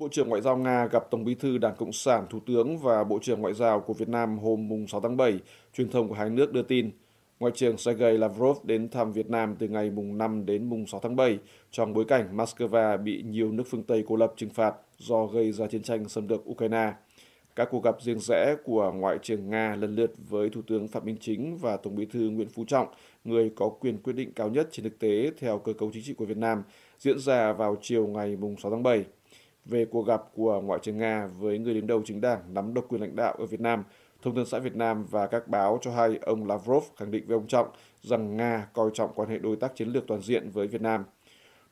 Bộ trưởng Ngoại giao Nga gặp Tổng bí thư Đảng Cộng sản, Thủ tướng và Bộ trưởng Ngoại giao của Việt Nam hôm 6 tháng 7, truyền thông của hai nước đưa tin. Ngoại trưởng Sergei Lavrov đến thăm Việt Nam từ ngày mùng 5 đến mùng 6 tháng 7 trong bối cảnh Moscow bị nhiều nước phương Tây cô lập trừng phạt do gây ra chiến tranh xâm lược Ukraine. Các cuộc gặp riêng rẽ của Ngoại trưởng Nga lần lượt với Thủ tướng Phạm Minh Chính và Tổng bí thư Nguyễn Phú Trọng, người có quyền quyết định cao nhất trên thực tế theo cơ cấu chính trị của Việt Nam, diễn ra vào chiều ngày 6 tháng 7. Về cuộc gặp của Ngoại trưởng Nga với người đứng đầu chính đảng nắm độc quyền lãnh đạo ở Việt Nam, Thông tấn xã Việt Nam và các báo cho hay ông Lavrov khẳng định với ông Trọng rằng Nga coi trọng quan hệ đối tác chiến lược toàn diện với Việt Nam.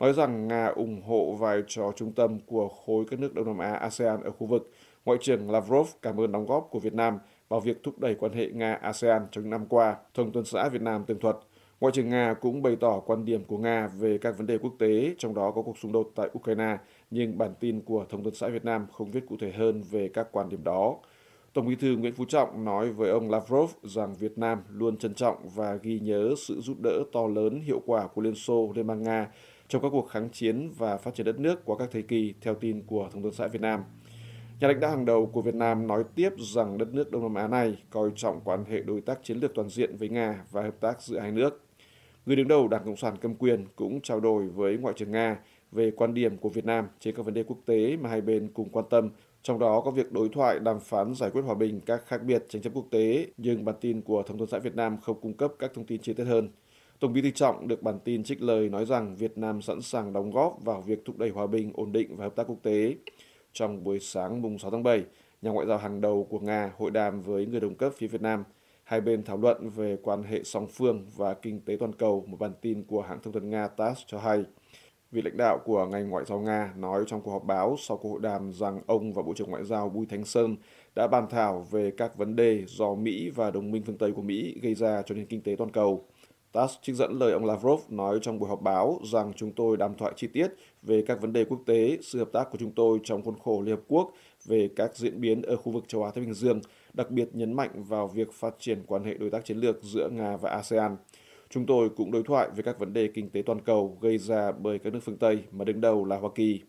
Nói rằng Nga ủng hộ vai trò trung tâm của khối các nước Đông Nam Á ASEAN ở khu vực, Ngoại trưởng Lavrov cảm ơn đóng góp của Việt Nam vào việc thúc đẩy quan hệ Nga-ASEAN trong những năm qua, Thông tấn xã Việt Nam tường thuật. Ngoại trưởng Nga cũng bày tỏ quan điểm của Nga về các vấn đề quốc tế, trong đó có cuộc xung đột tại Ukraine, nhưng bản tin của Thông tấn xã Việt Nam không viết cụ thể hơn về các quan điểm đó. Tổng bí thư Nguyễn Phú Trọng nói với ông Lavrov rằng Việt Nam luôn trân trọng và ghi nhớ sự giúp đỡ to lớn hiệu quả của Liên Xô, Liên bang Nga trong các cuộc kháng chiến và phát triển đất nước qua các thời kỳ, theo tin của Thông tấn xã Việt Nam. Nhà lãnh đạo hàng đầu của Việt Nam nói tiếp rằng đất nước Đông Nam Á này coi trọng quan hệ đối tác chiến lược toàn diện với Nga và hợp tác giữa hai nước. Người đứng đầu Đảng Cộng sản cầm quyền cũng trao đổi với Ngoại trưởng Nga về quan điểm của Việt Nam trên các vấn đề quốc tế mà hai bên cùng quan tâm, trong đó có việc đối thoại đàm phán giải quyết hòa bình các khác biệt tranh chấp quốc tế, nhưng bản tin của Thông tấn xã Việt Nam không cung cấp các thông tin chi tiết hơn. Tổng bí thư Trọng được bản tin trích lời nói rằng Việt Nam sẵn sàng đóng góp vào việc thúc đẩy hòa bình, ổn định và hợp tác quốc tế. Trong buổi sáng mùng 6 tháng 7, nhà ngoại giao hàng đầu của Nga hội đàm với người đồng cấp phía Việt Nam. Hai bên thảo luận về quan hệ song phương và kinh tế toàn cầu, một bản tin của hãng thông tấn Nga TASS cho hay. Vị lãnh đạo của ngành ngoại giao Nga nói trong cuộc họp báo sau cuộc hội đàm rằng ông và Bộ trưởng Ngoại giao Bùi Thanh Sơn đã bàn thảo về các vấn đề do Mỹ và đồng minh phương Tây của Mỹ gây ra cho nền kinh tế toàn cầu. TASS trích dẫn lời ông Lavrov nói trong buổi họp báo rằng chúng tôi đàm thoại chi tiết về các vấn đề quốc tế, sự hợp tác của chúng tôi trong khuôn khổ Liên Hợp Quốc về các diễn biến ở khu vực châu Á-Thái Bình Dương, đặc biệt nhấn mạnh vào việc phát triển quan hệ đối tác chiến lược giữa Nga và ASEAN. Chúng tôi cũng đối thoại về các vấn đề kinh tế toàn cầu gây ra bởi các nước phương Tây mà đứng đầu là Hoa Kỳ.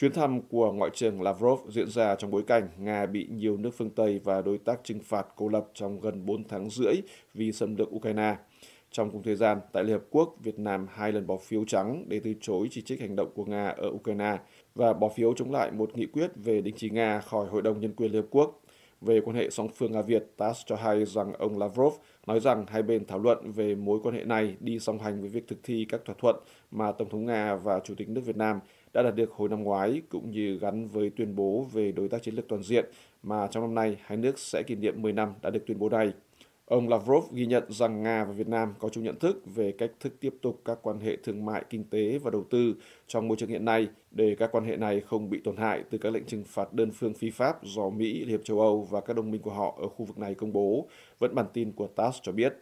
Chuyến thăm của Ngoại trưởng Lavrov diễn ra trong bối cảnh Nga bị nhiều nước phương Tây và đối tác trừng phạt cô lập trong gần 4 tháng rưỡi vì xâm lược Ukraine. Trong cùng thời gian, tại Liên Hợp Quốc, Việt Nam hai lần bỏ phiếu trắng để từ chối chỉ trích hành động của Nga ở Ukraine và bỏ phiếu chống lại một nghị quyết về đình chỉ Nga khỏi Hội đồng Nhân quyền Liên Hợp Quốc. Về quan hệ song phương Nga-Việt, TASS cho hay rằng ông Lavrov nói rằng hai bên thảo luận về mối quan hệ này đi song hành với việc thực thi các thỏa thuận mà Tổng thống Nga và Chủ tịch nước Việt Nam đã đạt được hồi năm ngoái, cũng như gắn với tuyên bố về đối tác chiến lược toàn diện mà trong năm nay hai nước sẽ kỷ niệm 10 năm đã được tuyên bố này. Ông Lavrov ghi nhận rằng Nga và Việt Nam có chung nhận thức về cách thức tiếp tục các quan hệ thương mại, kinh tế và đầu tư trong môi trường hiện nay để các quan hệ này không bị tổn hại từ các lệnh trừng phạt đơn phương phi pháp do Mỹ, Liên Hiệp châu Âu và các đồng minh của họ ở khu vực này công bố, vẫn bản tin của TASS cho biết.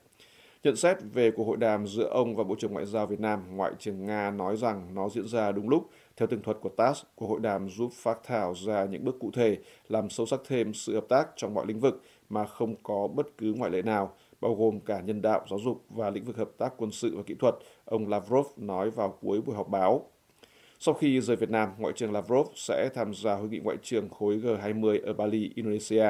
Nhận xét về cuộc hội đàm giữa ông và Bộ trưởng Ngoại giao Việt Nam, Ngoại trưởng Nga nói rằng nó diễn ra đúng lúc. Theo tường thuật của TASS, cuộc hội đàm giúp phát thảo ra những bước cụ thể, làm sâu sắc thêm sự hợp tác trong mọi lĩnh vực mà không có bất cứ ngoại lệ nào, bao gồm cả nhân đạo, giáo dục và lĩnh vực hợp tác quân sự và kỹ thuật, ông Lavrov nói vào cuối buổi họp báo. Sau khi rời Việt Nam, Ngoại trưởng Lavrov sẽ tham gia hội nghị ngoại trưởng khối G20 ở Bali, Indonesia.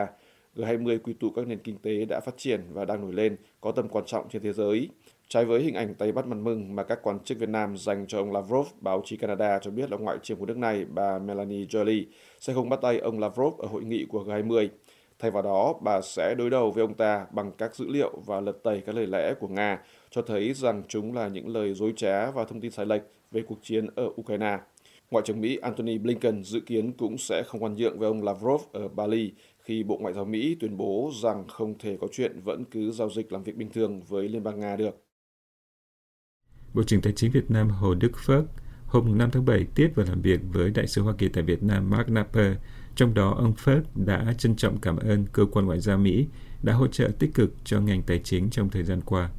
G20 quy tụ các nền kinh tế đã phát triển và đang nổi lên, có tầm quan trọng trên thế giới. Trái với hình ảnh tay bắt mặt mừng mà các quan chức Việt Nam dành cho ông Lavrov, báo chí Canada cho biết là Ngoại trưởng của nước này, bà Melanie Joly, sẽ không bắt tay ông Lavrov ở hội nghị của G20. Thay vào đó, bà sẽ đối đầu với ông ta bằng các dữ liệu và lật tẩy các lời lẽ của Nga, cho thấy rằng chúng là những lời dối trá và thông tin sai lệch về cuộc chiến ở Ukraine. Ngoại trưởng Mỹ Antony Blinken dự kiến cũng sẽ không khoan nhượng với ông Lavrov ở Bali khi Bộ Ngoại giao Mỹ tuyên bố rằng không thể có chuyện vẫn cứ giao dịch làm việc bình thường với Liên bang Nga được. Bộ trưởng Tài chính Việt Nam Hồ Đức Phước hôm 5 tháng 7 tiếp và làm việc với Đại sứ Hoa Kỳ tại Việt Nam Mark Napper. Trong đó, ông Phước đã trân trọng cảm ơn cơ quan ngoại giao Mỹ đã hỗ trợ tích cực cho ngành tài chính trong thời gian qua.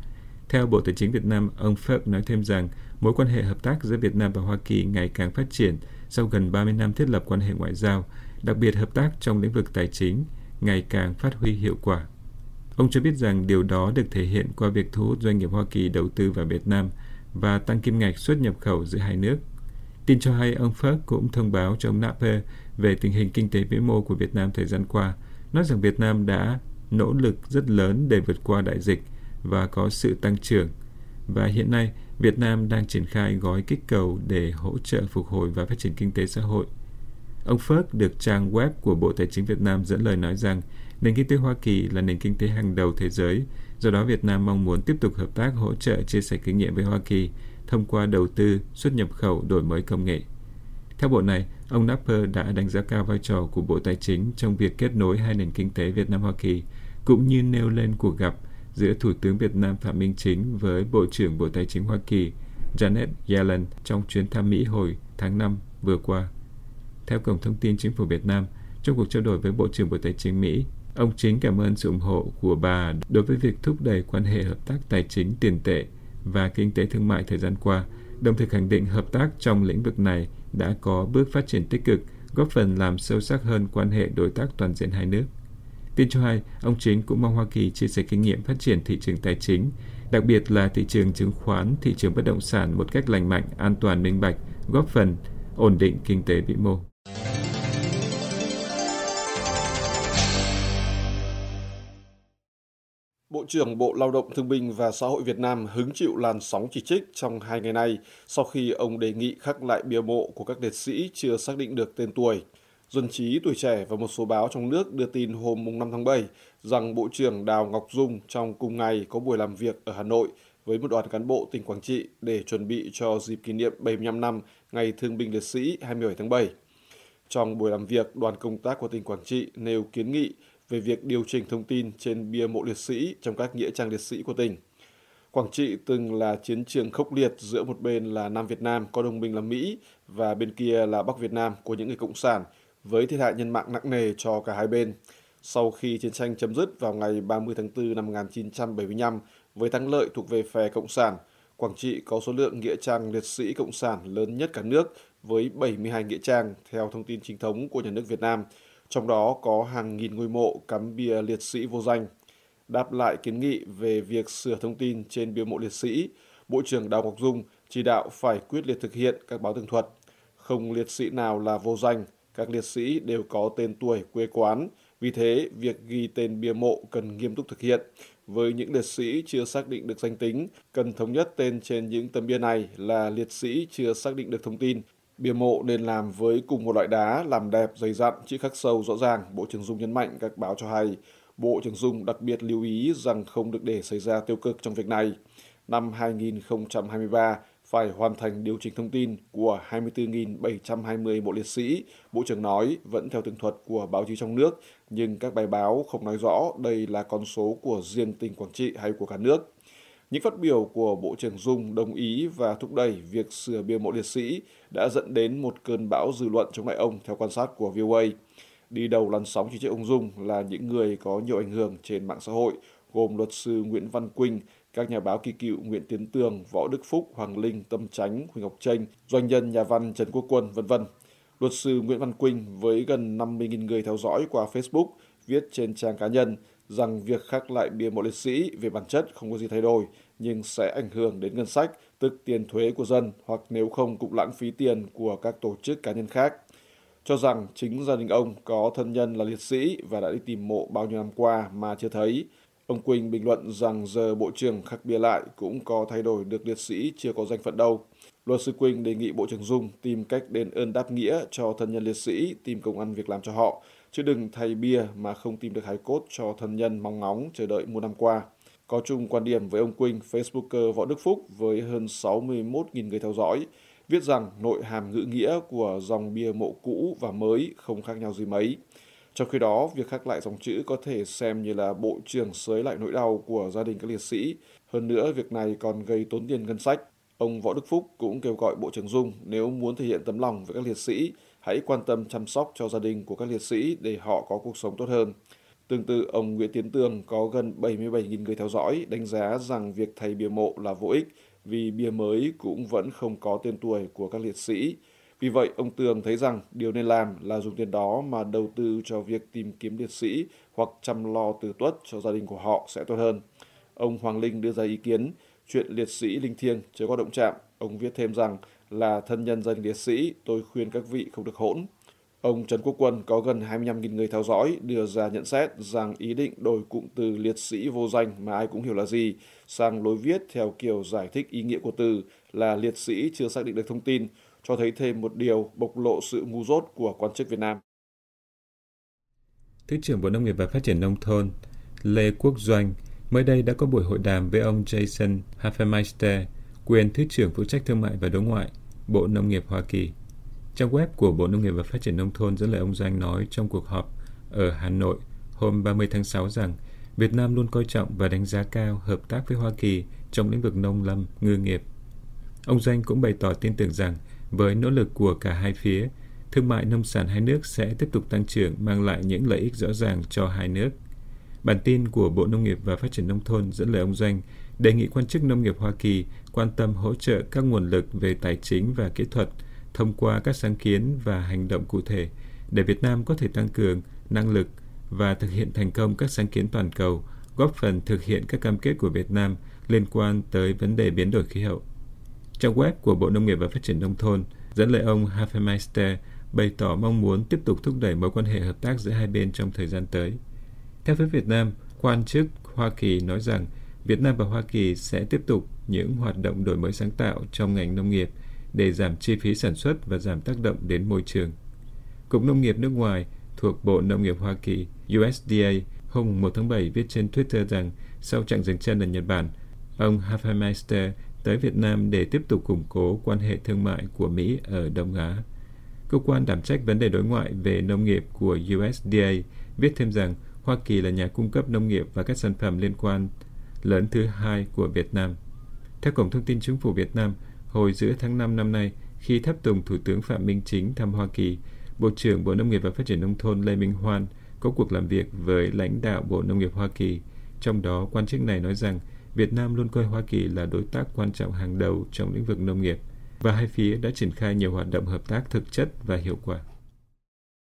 Theo Bộ Tài chính Việt Nam, ông Phước nói thêm rằng mối quan hệ hợp tác giữa Việt Nam và Hoa Kỳ ngày càng phát triển sau gần 30 năm thiết lập quan hệ ngoại giao, đặc biệt hợp tác trong lĩnh vực tài chính ngày càng phát huy hiệu quả. Ông cho biết rằng điều đó được thể hiện qua việc thu hút doanh nghiệp Hoa Kỳ đầu tư vào Việt Nam và tăng kim ngạch xuất nhập khẩu giữa hai nước. Tin cho hay ông Phước cũng thông báo cho ông Nape về tình hình kinh tế vĩ mô của Việt Nam thời gian qua, nói rằng Việt Nam đã nỗ lực rất lớn để vượt qua đại dịch và có sự tăng trưởng. Và hiện nay, Việt Nam đang triển khai gói kích cầu để hỗ trợ phục hồi và phát triển kinh tế xã hội. Ông Phước được trang web của Bộ Tài chính Việt Nam dẫn lời nói rằng nền kinh tế Hoa Kỳ là nền kinh tế hàng đầu thế giới, do đó Việt Nam mong muốn tiếp tục hợp tác hỗ trợ chia sẻ kinh nghiệm với Hoa Kỳ thông qua đầu tư, xuất nhập khẩu, đổi mới công nghệ. Theo bộ này, ông Napper đã đánh giá cao vai trò của Bộ Tài chính trong việc kết nối hai nền kinh tế Việt Nam-Hoa Kỳ, cũng như nêu lên cuộc gặp giữa Thủ tướng Việt Nam Phạm Minh Chính với Bộ trưởng Bộ Tài chính Hoa Kỳ Janet Yellen trong chuyến thăm Mỹ hồi tháng 5 vừa qua. Theo Cổng Thông tin Chính phủ Việt Nam, trong cuộc trao đổi với Bộ trưởng Bộ Tài chính Mỹ, ông Chính cảm ơn sự ủng hộ của bà đối với việc thúc đẩy quan hệ hợp tác tài chính tiền tệ và kinh tế thương mại thời gian qua, đồng thời khẳng định hợp tác trong lĩnh vực này đã có bước phát triển tích cực, góp phần làm sâu sắc hơn quan hệ đối tác toàn diện hai nước. Tin cho hay, ông Chính cũng mong Hoa Kỳ chia sẻ kinh nghiệm phát triển thị trường tài chính, đặc biệt là thị trường chứng khoán, thị trường bất động sản một cách lành mạnh, an toàn, minh bạch, góp phần ổn định kinh tế vĩ mô. Trưởng Bộ Lao động Thương binh và Xã hội Việt Nam hứng chịu làn sóng chỉ trích trong hai ngày nay sau khi ông đề nghị khắc lại bia mộ của các liệt sĩ chưa xác định được tên tuổi. Dân trí, Tuổi Trẻ và một số báo trong nước đưa tin hôm 5 tháng 7 rằng Bộ trưởng Đào Ngọc Dung trong cùng ngày có buổi làm việc ở Hà Nội với một đoàn cán bộ tỉnh Quảng Trị để chuẩn bị cho dịp kỷ niệm 75 năm Ngày Thương binh Liệt sĩ 27 tháng 7. Trong buổi làm việc, đoàn công tác của tỉnh Quảng Trị nêu kiến nghị về việc điều chỉnh thông tin trên bia mộ liệt sĩ trong các nghĩa trang liệt sĩ của tỉnh. Quảng Trị từng là chiến trường khốc liệt giữa một bên là Nam Việt Nam có đồng minh là Mỹ và bên kia là Bắc Việt Nam của những người cộng sản với thiệt hại nhân mạng nặng nề cho cả hai bên. Sau khi chiến tranh chấm dứt vào ngày 30 tháng 4 năm 1975 với thắng lợi thuộc về phe Cộng sản, Quảng Trị có số lượng nghĩa trang liệt sĩ Cộng sản lớn nhất cả nước với 72 nghĩa trang theo thông tin chính thống của nhà nước Việt Nam, trong đó có hàng nghìn ngôi mộ cắm bia liệt sĩ vô danh. Đáp lại kiến nghị về việc sửa thông tin trên bia mộ liệt sĩ, Bộ trưởng Đào Ngọc Dung chỉ đạo phải quyết liệt thực hiện các báo tường thuật. Không liệt sĩ nào là vô danh, các liệt sĩ đều có tên tuổi quê quán, vì thế việc ghi tên bia mộ cần nghiêm túc thực hiện. Với những liệt sĩ chưa xác định được danh tính, cần thống nhất tên trên những tấm bia này là liệt sĩ chưa xác định được thông tin. Bia mộ nên làm với cùng một loại đá, làm đẹp, dày dặn, chữ khắc sâu rõ ràng. Bộ trưởng Dung nhấn mạnh các báo cho hay. Bộ trưởng Dung đặc biệt lưu ý rằng không được để xảy ra tiêu cực trong việc này. Năm 2023, phải hoàn thành điều chỉnh thông tin của 24.720 bộ liệt sĩ, Bộ trưởng nói vẫn theo tường thuật của báo chí trong nước, nhưng các bài báo không nói rõ đây là con số của riêng tỉnh Quảng Trị hay của cả nước. Những phát biểu của Bộ trưởng Dung đồng ý và thúc đẩy việc sửa bia mộ liệt sĩ đã dẫn đến một cơn bão dư luận chống lại ông theo quan sát của VOA. Đi đầu làn sóng chỉ trích ông Dung là những người có nhiều ảnh hưởng trên mạng xã hội, gồm luật sư Nguyễn Văn Quỳnh, các nhà báo kỳ cựu Nguyễn Tiến Tường, Võ Đức Phúc, Hoàng Linh, Tâm Chánh, Huỳnh Ngọc Tranh, doanh nhân nhà văn Trần Quốc Quân, vân vân. Luật sư Nguyễn Văn Quỳnh với gần 50.000 người theo dõi qua Facebook viết trên trang cá nhân rằng việc khắc lại bia mộ liệt sĩ về bản chất không có gì thay đổi nhưng sẽ ảnh hưởng đến ngân sách, tức tiền thuế của dân hoặc nếu không cũng lãng phí tiền của các tổ chức cá nhân khác. Cho rằng chính gia đình ông có thân nhân là liệt sĩ và đã đi tìm mộ bao nhiêu năm qua mà chưa thấy, Ông Quỳnh bình luận rằng giờ Bộ trưởng khắc bia lại cũng có thay đổi được liệt sĩ chưa có danh phận đâu. Luật sư Quỳnh đề nghị Bộ trưởng Dung tìm cách đền ơn đáp nghĩa cho thân nhân liệt sĩ, tìm công ăn việc làm cho họ, chứ đừng thay bia mà không tìm được hài cốt cho thân nhân mong ngóng chờ đợi một năm qua. Có chung quan điểm với ông Quỳnh, Facebooker Võ Đức Phúc với hơn 61.000 người theo dõi, viết rằng nội hàm ngữ nghĩa của dòng bia mộ cũ và mới không khác nhau gì mấy. Trong khi đó, việc khắc lại dòng chữ có thể xem như là bộ trưởng sới lại nỗi đau của gia đình các liệt sĩ. Hơn nữa, việc này còn gây tốn tiền ngân sách. Ông Võ Đức Phúc cũng kêu gọi Bộ trưởng Dung nếu muốn thể hiện tấm lòng với các liệt sĩ, hãy quan tâm chăm sóc cho gia đình của các liệt sĩ để họ có cuộc sống tốt hơn. Tương tự, ông Nguyễn Tiến Tường có gần 77.000 người theo dõi đánh giá rằng việc thay bia mộ là vô ích vì bia mới cũng vẫn không có tên tuổi của các liệt sĩ. Vì vậy, ông Tường thấy rằng điều nên làm là dùng tiền đó mà đầu tư cho việc tìm kiếm liệt sĩ hoặc chăm lo từ tuất cho gia đình của họ sẽ tốt hơn. Ông Hoàng Linh đưa ra ý kiến, chuyện liệt sĩ linh thiêng chưa có động chạm. Ông viết thêm rằng là thân nhân dân liệt sĩ, tôi khuyên các vị không được hỗn. Ông Trần Quốc Quân có gần 25.000 người theo dõi đưa ra nhận xét rằng ý định đổi cụm từ liệt sĩ vô danh mà ai cũng hiểu là gì sang lối viết theo kiểu giải thích ý nghĩa của từ là liệt sĩ chưa xác định được thông tin, cho thấy thêm một điều bộc lộ sự ngu dốt của quan chức Việt Nam. Thứ trưởng Bộ Nông nghiệp và Phát triển Nông thôn Lê Quốc Doanh mới đây đã có buổi hội đàm với ông Jason Hafemeister, quyền Thứ trưởng phụ trách thương mại và đối ngoại, Bộ Nông nghiệp Hoa Kỳ. Trang web của Bộ Nông nghiệp và Phát triển Nông thôn dẫn lời ông Doanh nói trong cuộc họp ở Hà Nội hôm 30 tháng 6 rằng Việt Nam luôn coi trọng và đánh giá cao hợp tác với Hoa Kỳ trong lĩnh vực nông lâm, ngư nghiệp. Ông Doanh cũng bày tỏ tin tưởng rằng với nỗ lực của cả hai phía, thương mại nông sản hai nước sẽ tiếp tục tăng trưởng mang lại những lợi ích rõ ràng cho hai nước. Bản tin của Bộ Nông nghiệp và Phát triển Nông thôn dẫn lời ông Doanh đề nghị quan chức nông nghiệp Hoa Kỳ quan tâm hỗ trợ các nguồn lực về tài chính và kỹ thuật thông qua các sáng kiến và hành động cụ thể để Việt Nam có thể tăng cường năng lực và thực hiện thành công các sáng kiến toàn cầu, góp phần thực hiện các cam kết của Việt Nam liên quan tới vấn đề biến đổi khí hậu. Trang web của Bộ Nông nghiệp và Phát triển Nông thôn dẫn lời ông Hafemeister bày tỏ mong muốn tiếp tục thúc đẩy mối quan hệ hợp tác giữa hai bên trong thời gian tới. Theo phía Việt Nam, quan chức Hoa Kỳ nói rằng Việt Nam và Hoa Kỳ sẽ tiếp tục những hoạt động đổi mới sáng tạo trong ngành nông nghiệp để giảm chi phí sản xuất và giảm tác động đến môi trường. Cục Nông nghiệp nước ngoài thuộc Bộ Nông nghiệp Hoa Kỳ USDA hôm 1 tháng 7 viết trên Twitter rằng sau chặng dừng chân ở Nhật Bản, ông Hafemeister tới Việt Nam để tiếp tục củng cố quan hệ thương mại của Mỹ ở Đông Á. Cơ quan đảm trách vấn đề đối ngoại về nông nghiệp của USDA viết thêm rằng Hoa Kỳ là nhà cung cấp nông nghiệp và các sản phẩm liên quan lớn thứ hai của Việt Nam. Theo Cổng Thông tin Chính phủ Việt Nam, hồi giữa tháng 5 năm nay, khi tháp tùng Thủ tướng Phạm Minh Chính thăm Hoa Kỳ, Bộ trưởng Bộ Nông nghiệp và Phát triển Nông thôn Lê Minh Hoan có cuộc làm việc với lãnh đạo Bộ Nông nghiệp Hoa Kỳ. Trong đó, quan chức này nói rằng Việt Nam luôn coi Hoa Kỳ là đối tác quan trọng hàng đầu trong lĩnh vực nông nghiệp và hai phía đã triển khai nhiều hoạt động hợp tác thực chất và hiệu quả.